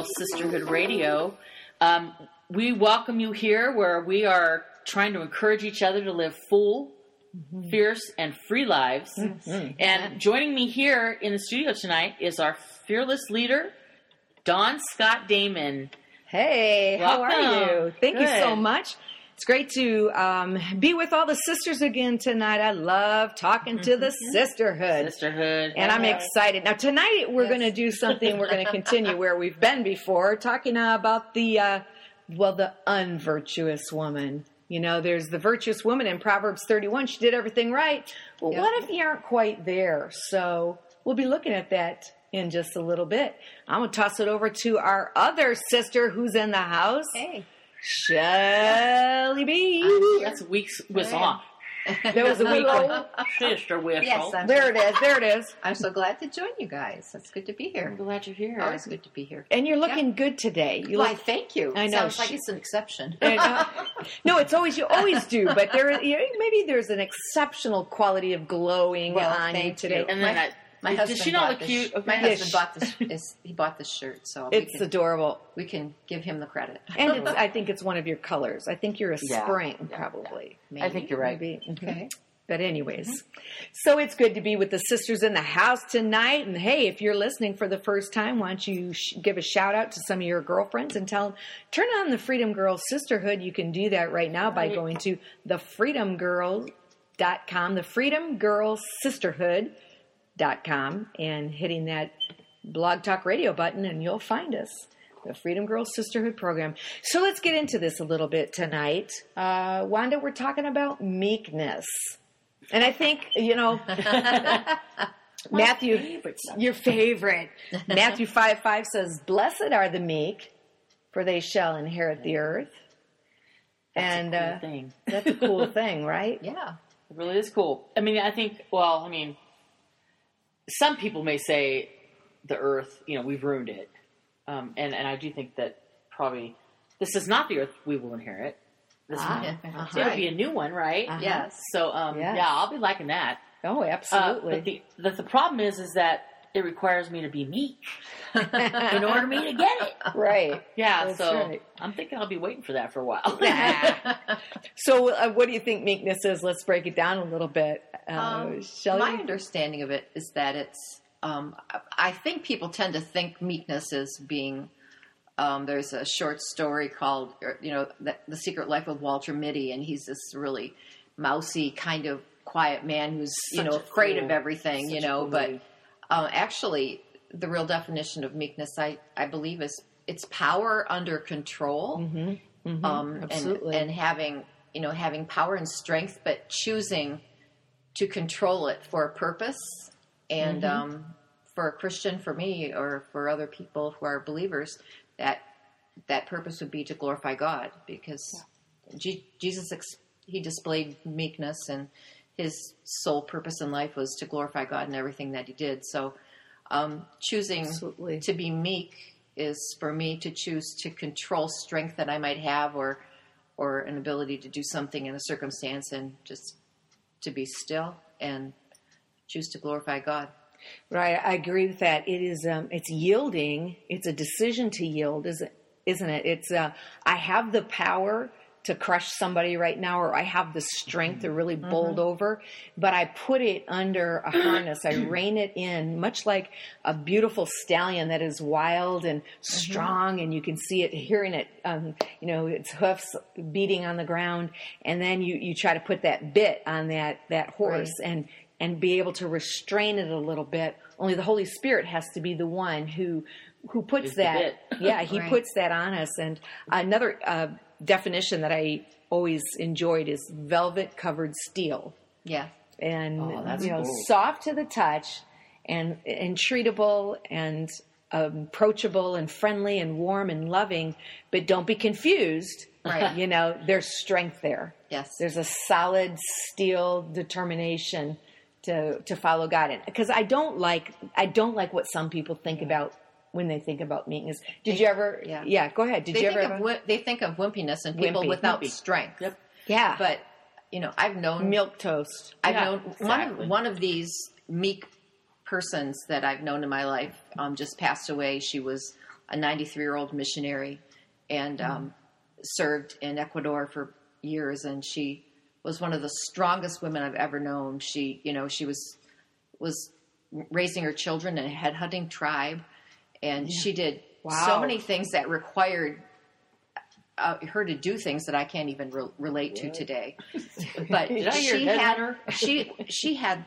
here Girl Sisterhood Radio. Um, we welcome you here where we are trying to encourage each other to live full, fierce, and free lives. And joining me here in the studio tonight is our fearless leader, Dawn Scott Damon. Hey, how are you? Thank you so much. It's great to um, be with all the sisters again tonight. I love talking to the sisterhood. Sisterhood. And I'm excited. Now, tonight we're Yes. going to do something. We're going to continue where we've been before, talking about the, uh, well, the unvirtuous woman. You know, there's the virtuous woman in Proverbs 31. She did everything right. Well, Yeah. what if you aren't quite there? So we'll be looking at that in just a little bit. I'm going to toss it over to our other sister who's in the house, Hey. Shelly B. That's weeks was Yeah. off. There was a week. Hello, Sister Whistle. Yes, I'm There it is. There it is. I'm so glad to join you guys. It's good to be I'm here. glad you're here. Always good to be here. And you're looking good today. You Why, look thank you. I know. Sounds like it's an exception. And, uh, no, it's always you always do, but there you know, maybe there's an exceptional quality of glowing Well, on you today. you. And then My- I, My Does husband she not look cute? Okay. My husband bought this. Is, he bought this shirt, so we It's can, adorable, we can give him the credit. and it's, I think it's one of your colors. I think you're a Yeah. spring, Yeah. probably. Maybe. I think you're right. Maybe. Mhm. Okay. But anyways, so it's good to be with the sisters in the house tonight. And hey, if you're listening for the first time, why don't you sh- give a shout out to some of your girlfriends and tell them turn on the Freedom Girls Sisterhood. You can do that right now by going to thefreedomgirls.com, the Freedom Girls Sisterhood.com, and hitting that blog talk radio button, and you'll find us. The Freedom Girls Sisterhood program. So let's get into this a little bit tonight. Uh, Wanda, we're talking about meekness. And I think, you know, Matthew, your favorite. Matthew 5 5 says, Blessed are the meek, for they shall inherit the earth. and cool uh, thing. that's a cool thing, right? Yeah. It really is cool. I mean, I think, well, I mean, some people may say the earth, you know, we've ruined it. Um, and, and I do think that probably this is not the earth we will inherit. This Ah, one. uh-huh. So it'll be a new one, right? Uh-huh. Yes. So, um, Yes. yeah, I'll be liking that. Oh, Uh, absolutely. but the, the, the problem is, is that it requires me to be meek in order for me to get it. right. Yeah, That's so right. I'm thinking I'll be waiting for that for a while. So, uh, what do you think meekness is? Let's break it down a little bit. Uh, Um, Shelly? my understanding of it is that it's. Um, I- I think people tend to think meekness is being. Um, there's a short story called, er, you know, the, the Secret Life of Walter Mitty, and he's this really mousy kind of quiet man who's, you Such know, afraid cool- of everything, you such a know. cool but movie. Uh, actually, the real definition of meekness, I, I believe, is it's power under control Mhm, mhm, um, and, absolutely. and having you know having power and strength, but choosing to control it for a purpose. And Mm-hmm. um, for a Christian, for me, or for other people who are believers, that that purpose would be to glorify God, because Je- Jesus ex- he displayed meekness, and his sole purpose in life was to glorify God in everything that he did. So, um, choosing Absolutely. to be meek is for me to choose to control strength that I might have or or an ability to do something in a circumstance and just to be still and choose to glorify God. Right, I agree with that. It is, um, it's yielding. It's a decision to yield, isn't it? Isn't it? It's, uh, I have the power to crush somebody right now, or I have the strength to really bold over, but I put it under a harness. I rein it in, much like a beautiful stallion that is wild and strong, and you can see it, hearing it, um, you know, its hoofs beating on the ground, and then you you try to put that bit on that that horse, and and be able to restrain it a little bit. Only the Holy Spirit has to be the one who who puts the that. Yeah, he Right. puts that on us. And another uh, definition that I always enjoyed is velvet covered steel, Yeah. and Oh, that's you know, cool. soft to the touch, and and treatable and um, approachable and friendly and warm and loving. But don't be confused. Right. You know, there's strength there. Yes. There's a solid steel determination to to follow God in. Because I don't like I don't like what some people think about when they think about meekness. Did you ever? yeah. Go ahead. Did they you ever? of they think of wimpiness and people Wimpy. without Wimpy. strength. Yep. yeah. But you know, I've known milk toast. I've Yeah, known one of one of these meek persons that I've known in my life um, just passed away. She was a 93 year old missionary and um, served in Ecuador for years, and she was one of the strongest women I've ever known. She, you know, she was was raising her children in a headhunting tribe, and she did Wow. so many things that required uh, her to do things that I can't even re- relate to today. But Did I hear she had she she had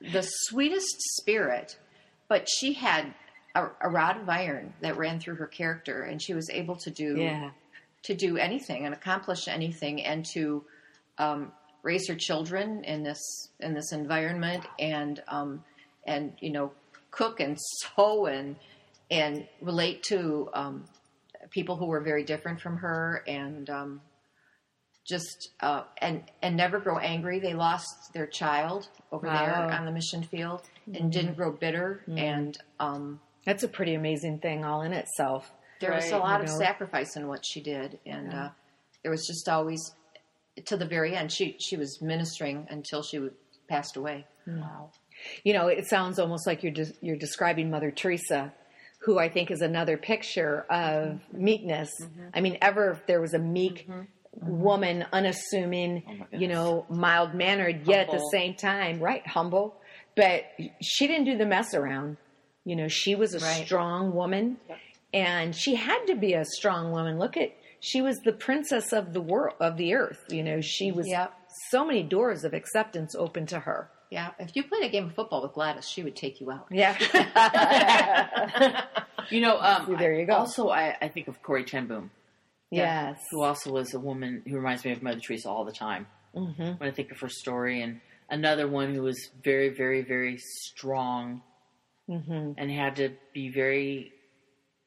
the sweetest spirit, but she had a, a rod of iron that ran through her character, and she was able to do Yeah. to do anything and accomplish anything, and to um, raise her children in this in this environment, and um, and you know cook and sew and and relate to um, people who were very different from her, and um, just uh, and and never grow angry. They lost their child over there on the mission field, and didn't grow bitter. And um, That's a pretty amazing thing all in itself. there was a lot of know. sacrifice in what she did, and uh, there was just always to the very end. She she was ministering until she would- passed away. Wow. You know, it sounds almost like you're de- you're describing Mother Teresa, who I think is another picture of mm-hmm. meekness. Mm-hmm. I mean, ever if there was a meek mm-hmm. woman, unassuming, oh my you know, mild mannered, yet at the same time, right, humble. But she didn't do the mess around. You know, she was a Right. strong woman, and she had to be a strong woman. Look at she was the princess of the world of the earth. You know, she was Yep. so many doors of acceptance open to her. Yeah, if you played a game of football with Gladys, she would take you out. Yeah. You know, um, There you go. Also, I, I think of Corrie Ten Boom, yes. who also was a woman who reminds me of Mother Teresa all the time. Mm-hmm. When I think of her story, and another one who was very, very, very strong Mm-hmm. and had to be very,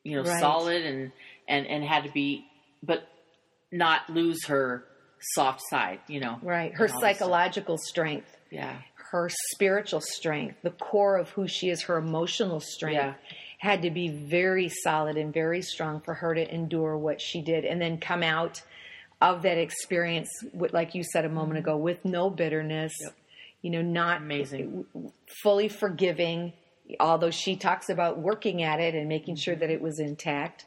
you know, Right. solid and and and had to be, but not lose her soft side. You know, Right. Her and all this stuff. psychological strength, Yeah. Her spiritual strength, the core of who she is, her emotional strength Yeah. had to be very solid and very strong for her to endure what she did and then come out of that experience, with, like you said a moment ago, with no bitterness, you know, not Amazing. fully forgiving, although she talks about working at it and making sure that it was intact.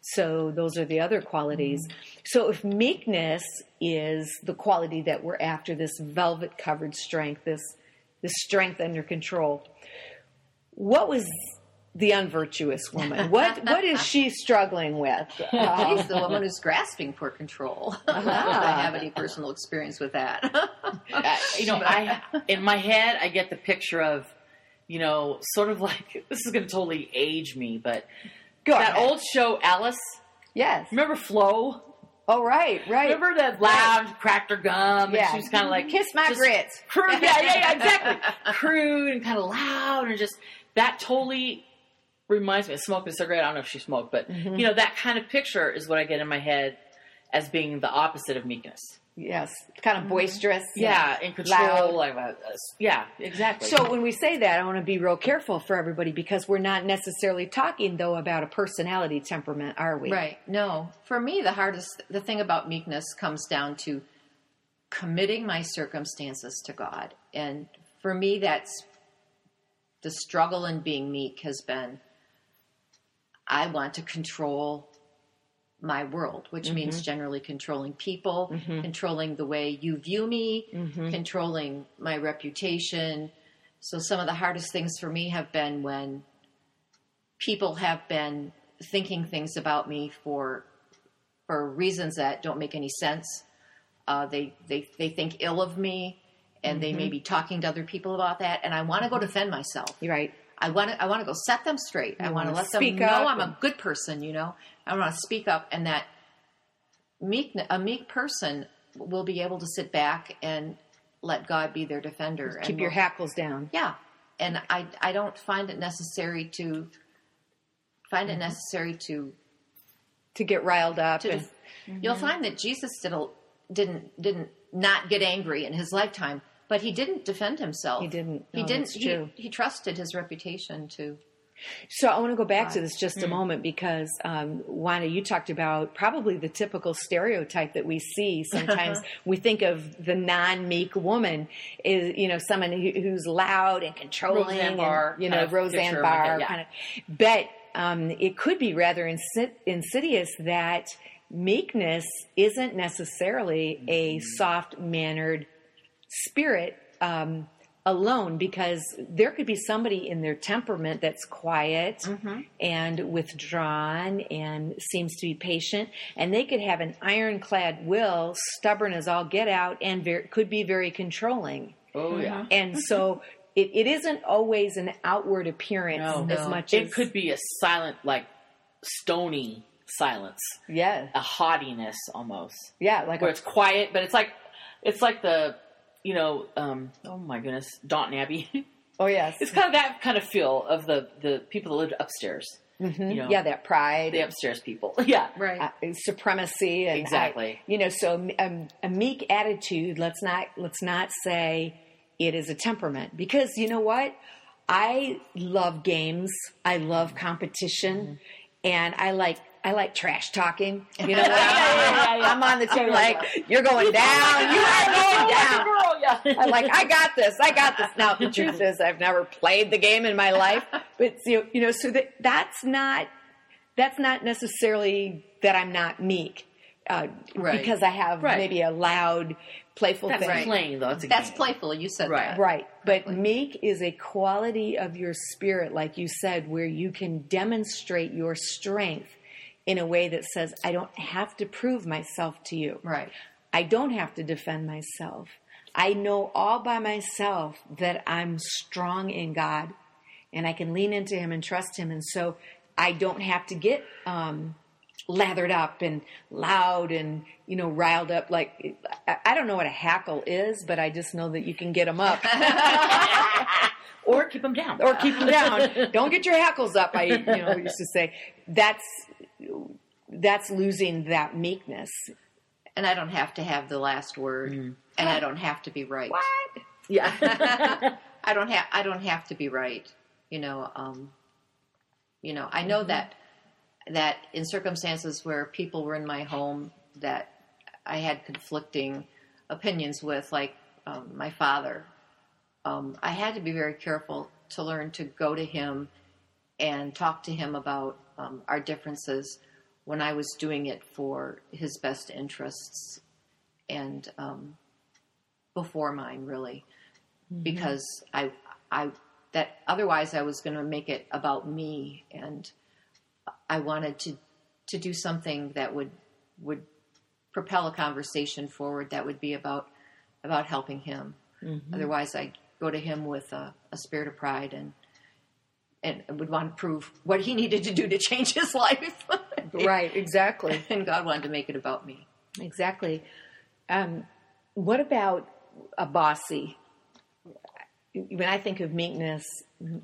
So those are the other qualities. Mm-hmm. So if meekness is the quality that we're after, this velvet covered strength, this this strength under control, what was the unvirtuous woman? What what is she struggling with? Uh, She's the woman who's grasping for control. I don't have any personal experience with that. Uh, you know, I in my head I get the picture of, you know, sort of like this is going to totally age me, but go that ahead. old show Alice. yes. Remember Flo? Oh right, right. Remember that loud cracked her gum? Yeah. And she was kind of like Kiss my grits. Crude, yeah, yeah, yeah, exactly. Crude and kind of loud and just that totally reminds me of smoking a cigarette. I don't know if she smoked, but Mm-hmm. you know that kind of picture is what I get in my head as being the opposite of meekness. Yes, kind of boisterous. Yeah, in control. Loud. Like, uh, yeah, exactly. So when we say that, I want to be real careful for everybody because we're not necessarily talking though about a personality temperament, are we? right. No. For me, the hardest, the thing about meekness comes down to committing my circumstances to God. And for me, that's the struggle in being meek has been I want to control my world, which means generally controlling people, controlling the way you view me, controlling my reputation. So some of the hardest things for me have been when people have been thinking things about me for for reasons that don't make any sense. Uh, they they they think ill of me, and they may be talking to other people about that. And I want to go defend myself. Right. I want to I want to go set them straight. I want to let them know I'm a good person. You know, I want to speak up, and that meek a meek person will be able to sit back and let God be their defender. and Keep your hackles down. yeah, and I I don't find it necessary to find Mm-hmm. it necessary to To get riled up. to and, def- you'll find that Jesus did a, didn't didn't not get angry in his lifetime, but he didn't defend himself. He didn't. He didn't. he, he trusted his reputation to. So I want to go back to this just a moment because um, Wanda, you talked about probably the typical stereotype that we see. Sometimes we think of the non-meek woman is you know someone who, who's loud and controlling, and, you know Roseanne picture, Barr yeah. kind of. But um, it could be rather insid- insidious that meekness isn't necessarily a soft-mannered spirit um, alone because there could be somebody in their temperament that's quiet mm-hmm. and withdrawn and seems to be patient and they could have an ironclad will stubborn as all get out and ver- could be very controlling Oh yeah. Mm-hmm. and so it, it isn't always an outward appearance No. as No. much It as could be a silent, like stony silence, yeah a haughtiness almost, yeah like where a, it's quiet, but it's like it's like the you know um, oh my goodness Downton Abbey. oh yes it's kind of that kind of feel of the the people that lived upstairs. Mhm. you know, yeah that pride the upstairs people. yeah, Right. uh, supremacy and Exactly. I- you know so um, a meek attitude let's not let's not say it is a temperament because you know what i love games i love competition and i like I like trash talking. You know, what? I'm on the team like you're going down, you are going down. I'm like, I got this, I got this. Now the truth is, I've never played the game in my life, but you you know, so that that's not that's not necessarily that I'm not meek, uh, Right. because I have Right. maybe a loud, playful that's thing. playing though. It's a That's game. playful. You said Right. that. Right. But meek is a quality of your spirit, like you said, where you can demonstrate your strength in a way that says, I don't have to prove myself to you. Right. I don't have to defend myself. I know all by myself that I'm strong in God and I can lean into Him and trust Him. And so I don't have to get um, lathered up and loud and, you know, riled up. Like, I, don't know what a hackle is, but I just know that you can get them up or keep them down. or keep them down. don't get your hackles up. I, you know, used to say that's, that's losing that meekness. And I don't have to have the last word, and I don't have to be right. What? Yeah. I don't have I don't have to be right. You know, um, you know, I know that that in circumstances where people were in my home that I had conflicting opinions with, like um, my father, um, I had to be very careful to learn to go to him and talk to him about um, our differences when I was doing it for his best interests and um, before mine, really. Because I I that otherwise I was going to make it about me and I wanted to to do something that would would propel a conversation forward that would be about about helping him. Otherwise, I go to him with a, a spirit of pride and and would want to prove what he needed to do to change his life. Right, exactly. and God wanted to make it about me. Exactly. Um, what about a bossy? When I think of meekness,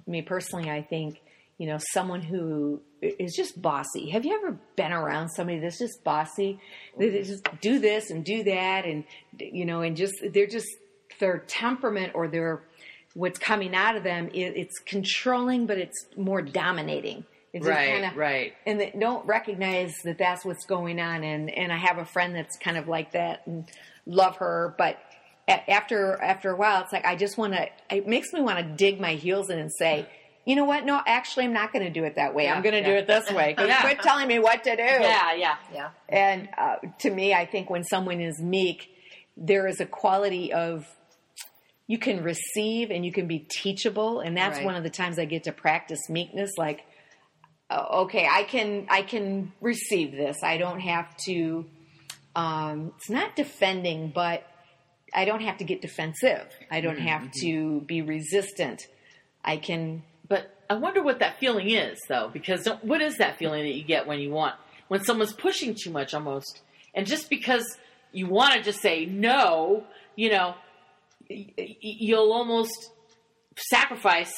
me personally, I think you know someone who is just bossy. Have you ever been around somebody that's just bossy? They they just do this and do that, and you know, and just they're just their temperament or their what's coming out of them. It, it's controlling, but it's more dominating. It's Right, kinda- right. and they don't recognize that that's what's going on. And and I have a friend that's kind of like that, and love her, but a- after after a while, it's like I just want to. It makes me want to dig my heels in and say. You know what? No, actually, I'm not going to do it that way. I'm going to do it this way. 'Cause Yeah. Quit telling me what to do. Yeah, yeah. Yeah. And uh, to me, I think when someone is meek, there is a quality of you can receive and you can be teachable, and that's Right. one of the times I get to practice meekness. Like, uh, okay, I can I can receive this. I don't have to. Um, it's not defending, but I don't have to get defensive. I don't have to be resistant. I can. But I wonder what that feeling is, though, because what is that feeling that you get when you want when someone's pushing too much, almost, and just because you want to just say no, you know, you'll almost sacrifice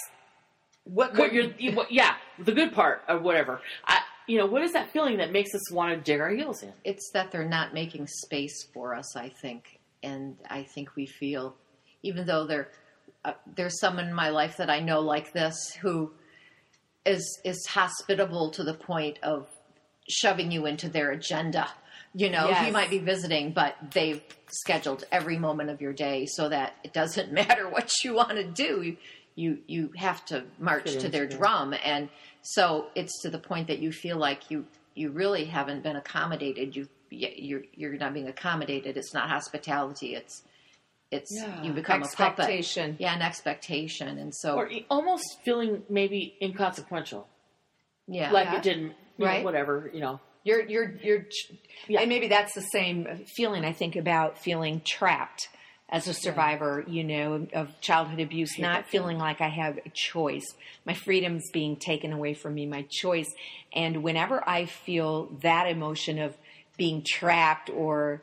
What, what you're, you- what, yeah, the good part or whatever. I, you know, what is that feeling that makes us want to dig our heels in? it's that they're not making space for us i think and i think we feel even though there uh, there's some in my life that i know like this who is is hospitable to the point of shoving you into their agenda. You know, Yes. you might be visiting, but they've scheduled every moment of your day so that it doesn't matter what you want to do. You you, you have to march to their drum, and so it's to the point that you feel like you you really haven't been accommodated. You you're you're not being accommodated. It's not hospitality. It's it's Yeah. you become a puppet. Yeah, an expectation, and so or almost feeling maybe inconsequential, yeah, like Yeah. it didn't, you Right. know, whatever, you know. You're you're you're, Yeah. and maybe that's the same feeling I think about feeling trapped as a survivor, you know, of childhood abuse, not feeling like I have a choice. My freedom's being taken away from me, my choice. And whenever I feel that emotion of being trapped or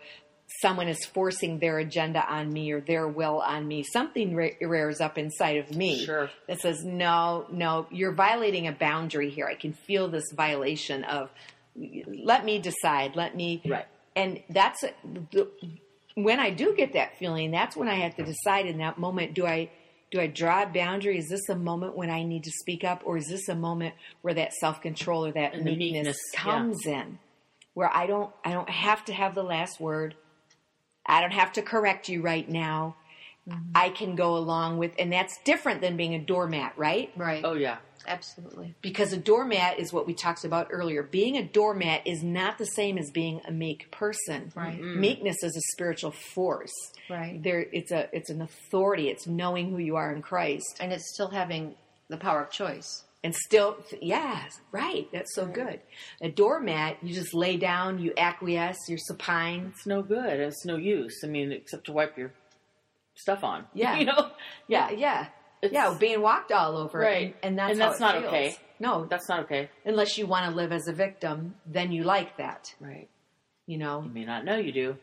someone is forcing their agenda on me or their will on me, something re- rears up inside of me Sure. that says, no, no, you're violating a boundary here. I can feel this violation of, let me decide, let me. Right. And that's the, when I do get that feeling, that's when I have to decide in that moment, do I. Do I draw a boundary? Is this a moment when I need to speak up, or is this a moment where that self control or that And meekness, meekness, yeah. comes in, where I don't I don't have to have the last word. I don't have to correct you right now. Mm-hmm. I can go along with, and that's different than being a doormat, right? right, Oh yeah, absolutely, Because a doormat is what we talked about earlier. Being a doormat is not the same as being a meek person. Right. Mm-hmm. Meekness is a spiritual force. right, There, it's a, it's an authority. It's knowing who you are in Christ, and it's still having the power of choice. and still, yeah, right. That's so good. A doormat, you just lay down, you acquiesce, you're supine. it's no good. It's no use. I mean, except to wipe your stuff on. Yeah. you know. Yeah, yeah, It's- yeah. Being walked all over, Right. And, and that's And that's not feels. okay. No, That's not okay. unless you want to live as a victim, then you like that. Right. You know, You may not know you do.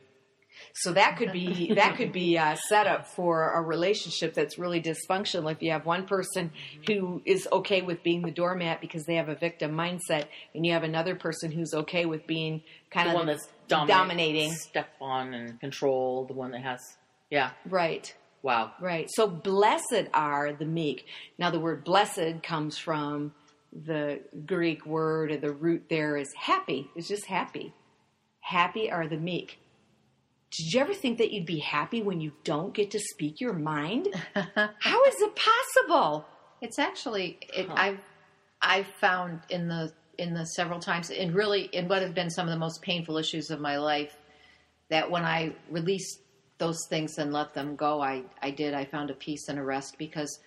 so that could be that could be uh, set up for a relationship that's really dysfunctional. If you have one person who is okay with being the doormat because they have a victim mindset, and you have another person who's okay with being kind The of one that's dominate, dominating. step on and control. The one that has. Yeah. right. Wow. Right. So blessed are the meek. Now the word blessed comes from the Greek word or the root there is happy. It's just happy. Happy are the meek. Did you ever think that you'd be happy when you don't get to speak your mind? How is it possible? It's actually it, Huh. I've I've found in the in the several times and really in what have been some of the most painful issues of my life that when I released those things and let them go, I I did. I found a peace and a rest because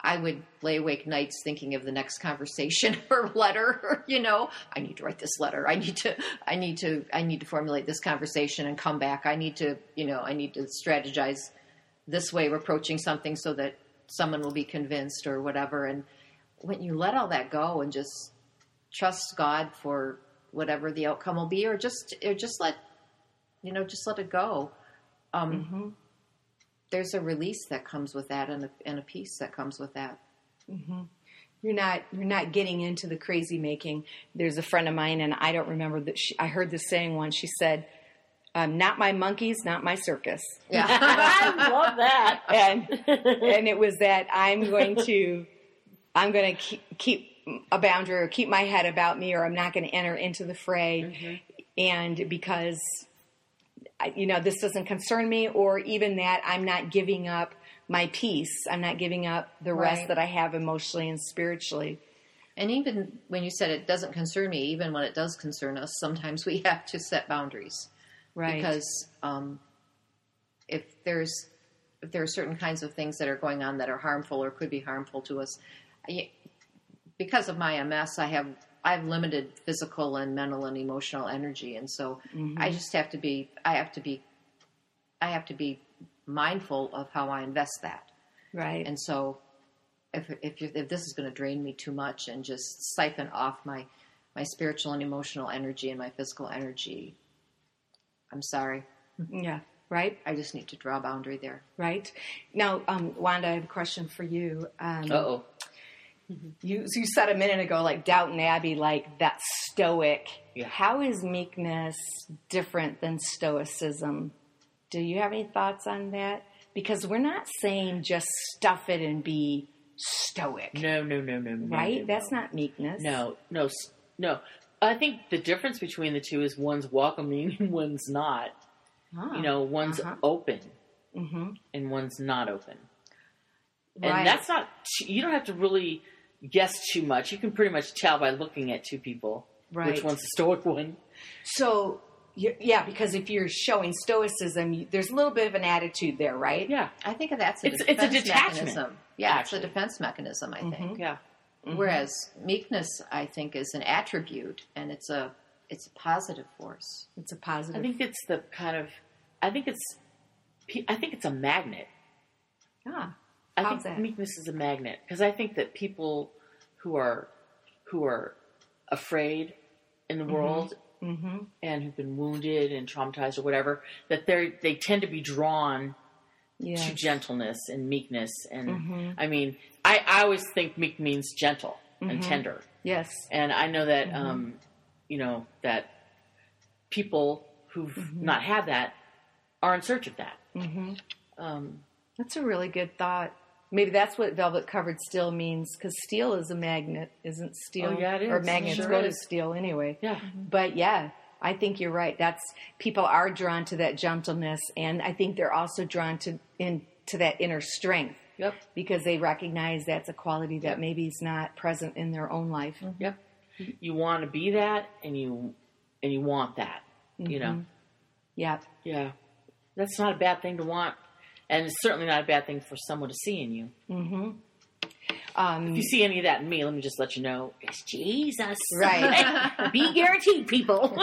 I would lay awake nights thinking of the next conversation or letter. or, You know, I need to write this letter. I need to. I need to. I need to formulate this conversation and come back. I need to. You know, I need to strategize this way of approaching something so that someone will be convinced or whatever. And when you let all that go and just trust God for whatever the outcome will be, or just or just let you know, just let it go. Um, There's a release that comes with that, and a, and a peace that comes with that. You're not you're not getting into the crazy making. There's a friend of mine, and I don't remember that. She, I heard this saying once. She said, um, "Not my monkeys, not my circus." Yeah, I love that. and and it was that I'm going to I'm going to keep, keep a boundary or keep my head about me, or I'm not going to enter into the fray, and because you know this doesn't concern me, or even that I'm not giving up my peace, I'm not giving up the rest Right. that I have emotionally and spiritually. and even when you said it doesn't concern me, even when it does concern us, sometimes we have to set boundaries. Right. because um, if there's if there are certain kinds of things that are going on that are harmful or could be harmful to us, I, because of my MS, I have I have limited physical and mental and emotional energy, and so I just have to be I have to be I have to be mindful of how I invest that, right. and so if if, if this is going to drain me too much and just siphon off my my spiritual and emotional energy and my physical energy, I'm sorry. yeah. Right. I just need to draw a boundary there. Right. Now, um, Wanda, I have a question for you. Um, Uh oh. You you said a minute ago, like Downton Abbey, like that stoic. Yeah. How is meekness different than stoicism? Do you have any thoughts on that? Because we're not saying just stuff it and be stoic, No, no, no, no, no. right? no, That's no. not meekness. No, no, no. I think the difference between the two is one's welcoming and one's not. Ah, You know, one's Uh-huh. open mhm. and one's not open. Right. And that's not, you don't have to really guess too much. You can pretty much tell by looking at two people Right. which one's the stoic one. So, yeah, because if you're showing stoicism, you- there's a little bit of an attitude there, right? Yeah, I think that's a It's- it's a defense detachment, mechanism. Yeah, actually. it's a defense mechanism. I think. Mhm. yeah. Whereas meekness, I think, is an attribute, and it's a it's a positive force. It's a positive. I think it's the kind of, I think it's, I think it's a magnet. ah, I How's think that? meekness is a magnet because I think that people who are who are afraid in the world hmm and who've been wounded and traumatized or whatever that they they tend to be drawn yeah. to gentleness and meekness and Mhm. I mean I, I always think meek means gentle and Mhm. tender Yes. and I know that Mm-hmm. um, you know that people who've Mm-hmm. not had that are in search of that. Um, That's a really good thought. Maybe that's what velvet covered steel means because steel is a magnet, isn't steel? Oh, yeah, it Or magnets Sure go to steel anyway. yeah, mm-hmm. But yeah, I think you're right. That's people are drawn to that gentleness, and I think they're also drawn to in to that inner strength yep, because they recognize that's a quality that Yep. maybe is not present in their own life. Mm-hmm. yep. You want to be that, and you and you want that. You know, mm-hmm. Yeah. yeah. That's not a bad thing to want, and it's certainly not a bad thing for someone to see in you. Mm-hmm. Um, If you see any of that in me, let me just let you know it's Jesus. Right. Be guaranteed, people.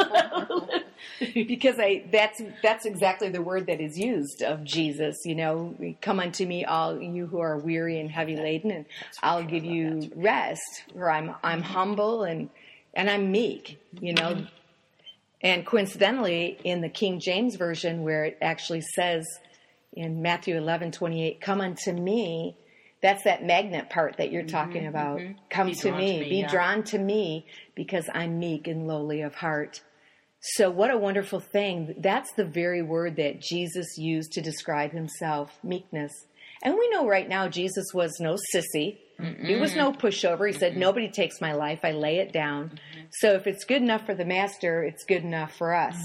because I that's that's exactly the word that is used of Jesus. You know, come unto me, all you who are weary and heavy laden, and I'll give you rest. For I'm I'm humble and and I'm meek. You know, and coincidentally, in the King James version, where it actually says in Matthew eleven twenty eight, "Come unto me." That's that magnet part that you're mm-hmm, talking about. Mm-hmm. Come Be to me, to me, be yeah. drawn to me, because I'm meek and lowly of heart. So, what a wonderful thing. That's the very word that Jesus used to describe himself meekness. And we know right now Jesus was no sissy. He was no pushover. He said, Nobody takes my life, I lay it down. Mm-hmm. So, if it's good enough for the master, it's good enough for us.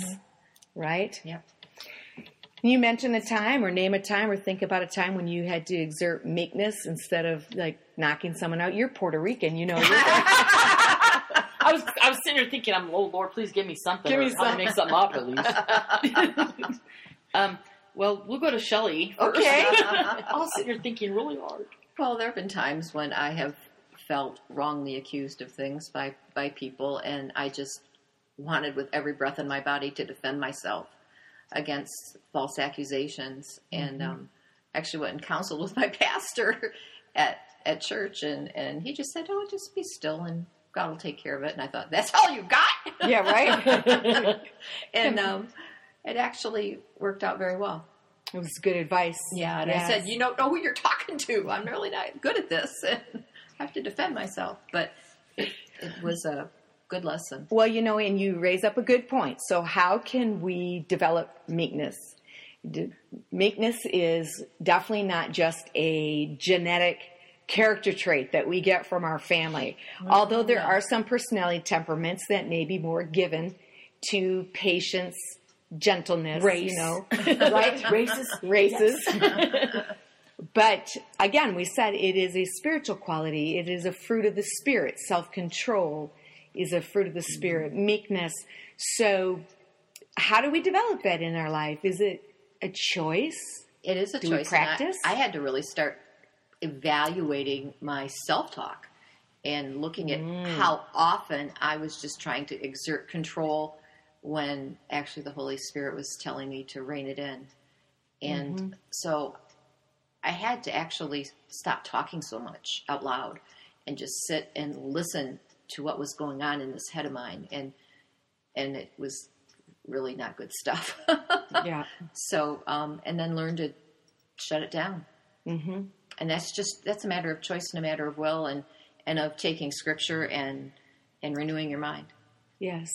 Right? Yep. Can you mention a time or name a time or think about a time when you had to exert meekness instead of like knocking someone out? You're Puerto Rican, you know. You're, I was I was sitting there thinking, I'm oh Lord, please give me something. Give or me help something. make something up at least. um, well, we'll go to Shelly. first. Okay. I was sitting here thinking really hard. Well, there have been times when I have felt wrongly accused of things by, by people, and I just wanted with every breath in my body to defend myself against false accusations. And um, actually went and counseled with my pastor at, at church, and, and he just said, Oh, just be still, and God will take care of it. And I thought, That's all you got? yeah, right? and um, it actually worked out very well. It was good advice. Yeah, and I said, you don't know who you're talking to. I'm really not good at this, and I have to defend myself. But it, it was a good lesson. Well, you know, and you raise up a good point. So, how can we develop meekness? Meekness is definitely not just a genetic character trait that we get from our family. Mm-hmm. Although there are some personality temperaments that may be more given to patience, gentleness, Race. you know, right? Races, races. But again, we said it is a spiritual quality. It is a fruit of the spirit. Self control is a fruit of the spirit. Meekness. So, how do we develop that in our life? Is it a choice? It is a Do choice. and I- practice? I, had to really start evaluating my self talk and looking at Mm. how often I was just trying to exert control when actually the Holy Spirit was telling me to rein it in. And Mm-hmm. so I had to actually stop talking so much out loud and just sit and listen to what was going on in this head of mine and and it was really not good stuff. Yeah. So, um, and then learn to shut it down. Mm-hmm. And that's just that's a matter of choice and a matter of will, and and of taking scripture and and renewing your mind. Yes.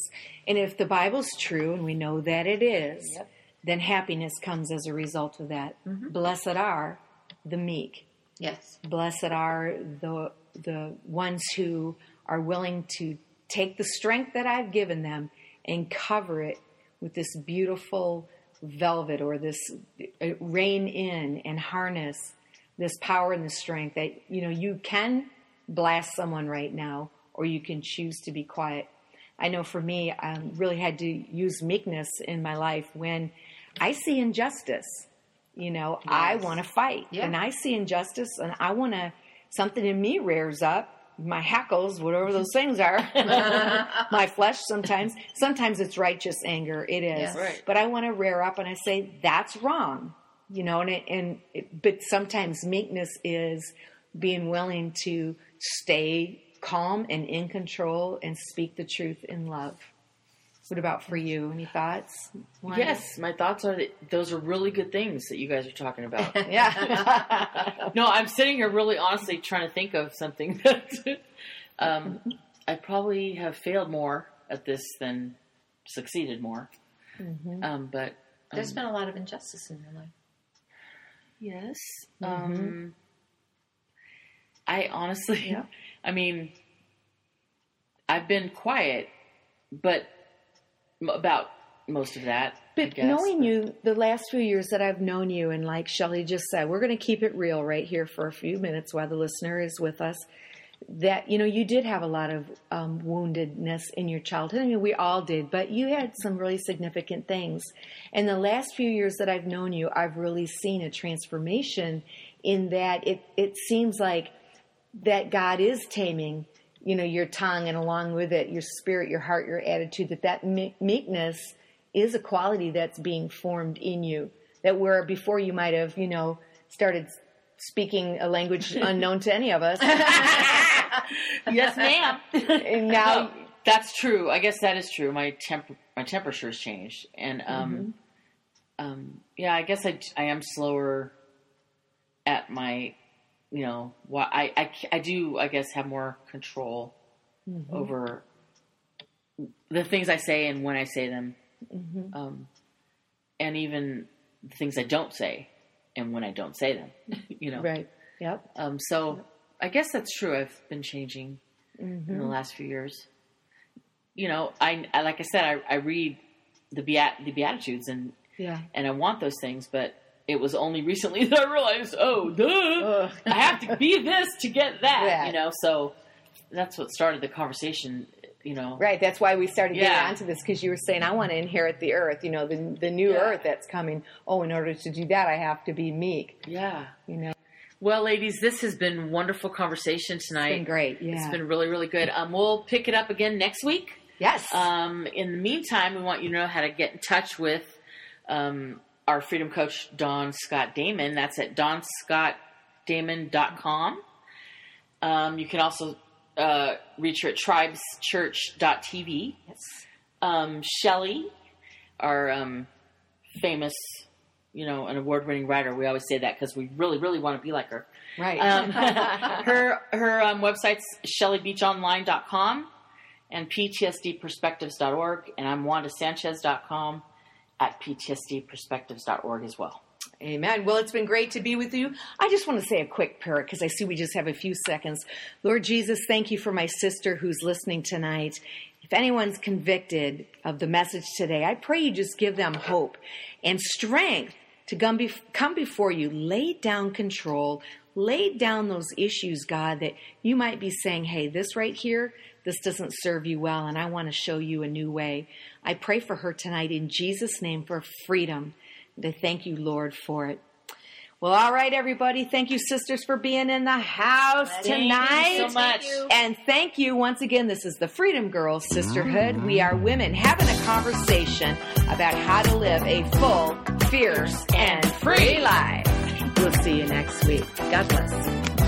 And if the Bible's true, and we know that it is, Yep. then happiness comes as a result of that. Blessed are the meek, Yes. Blessed are the the ones who are willing to take the strength that I've given them and cover it with this beautiful velvet or this uh, rein in and harness this power and the strength that you know you can blast someone right now or you can choose to be quiet. I know for me, I really had to use meekness in my life when I see injustice. You know, I want to fight, Yeah. and I see injustice, and I want to. Something in me rears up. My hackles, whatever those things are, my flesh. Sometimes, sometimes it's righteous anger. It is, Yes. Right. but I want to rear up and I say that's wrong. You know, and it, and it, but sometimes meekness is being willing to stay calm and in control and speak the truth in love. What about for you? Any thoughts? Why? Yes, my thoughts are that those are really good things that you guys are talking about. Yeah. no, I'm sitting here really honestly trying to think of something that um, I probably have failed more at this than succeeded more. Mm-hmm. Um, but there's been a lot of injustice in your life. yes, Mm-hmm. um, I honestly, Yeah. I mean, I've been quiet, but m- about most of that. But knowing you, the last few years that I've known you, and like Shelly just said, we're going to keep it real right here for a few minutes while the listener is with us. That you know, you did have a lot of um, woundedness in your childhood. I mean, we all did, but you had some really significant things. And the last few years that I've known you, I've really seen a transformation in that it it seems like that God is taming, you know, your tongue and along with it, your spirit, your heart, your attitude, that that meekness is a quality that's being formed in you. That where before you might have, you know, started speaking a language unknown to any of us. yes, ma'am. and now, No, that's true. I guess that is true. My temp my temperature has changed, and um, Mm-hmm. um, yeah, I guess I I am slower at my, you know, why I, I I do I guess have more control Mm-hmm. over the things I say and when I say them, Mm-hmm. um, and even the things I don't say and when I don't say them. you know, right. Yep. um, so I guess that's true. I've been changing Mm-hmm. in the last few years. You know, I, I like I said, I, I read the Beat the Beatitudes and Yeah. and I want those things, but it was only recently that I realized, oh, duh, I have to be this to get that. That. You know, so that's what started the conversation. You know, Right. That's why we started getting Yeah. onto this because you were saying I want to inherit the earth. You know, the the new Yeah. earth that's coming. Oh, in order to do that, I have to be meek. Yeah. You know, Well, ladies, this has been wonderful conversation tonight. it's been great. Yeah. It's been really, really good. Um, we'll pick it up again next week. yes. Um, in the meantime, we want you to know how to get in touch with um, our freedom coach, Dawn Scott Damon. That's at dawnscottdamon.com. Um, you can also uh, reach her at tribeschurch.tv. yes. Um, Shelly, our um, famous, you know, an award winning writer, we always say that because we really, really want to be like her. Right. Um, her her um, website's shellybeachonline.com and ptsdperspectives.org, and I'm wandasanchez.com at ptsdperspectives.org as well. Amen. Well, it's been great to be with you. I just want to say a quick prayer because I see we just have a few seconds. Lord Jesus, thank you for my sister who's listening tonight. If anyone's convicted of the message today, I pray you just give them hope and strength to come, come before you. Lay down control. Lay down those issues, God, that you might be saying, hey, this right here, this doesn't serve you well, and I want to show you a new way. I pray for her tonight in Jesus' name for freedom. And I thank you, Lord, for it. Well, all right, everybody. Thank you, sisters, for being in the house Thank you tonight. so much. And thank you once again. This is the Freedom Girls Sisterhood. We are women having a conversation about how to live a full, fierce, and free life. We'll see you next week. God bless.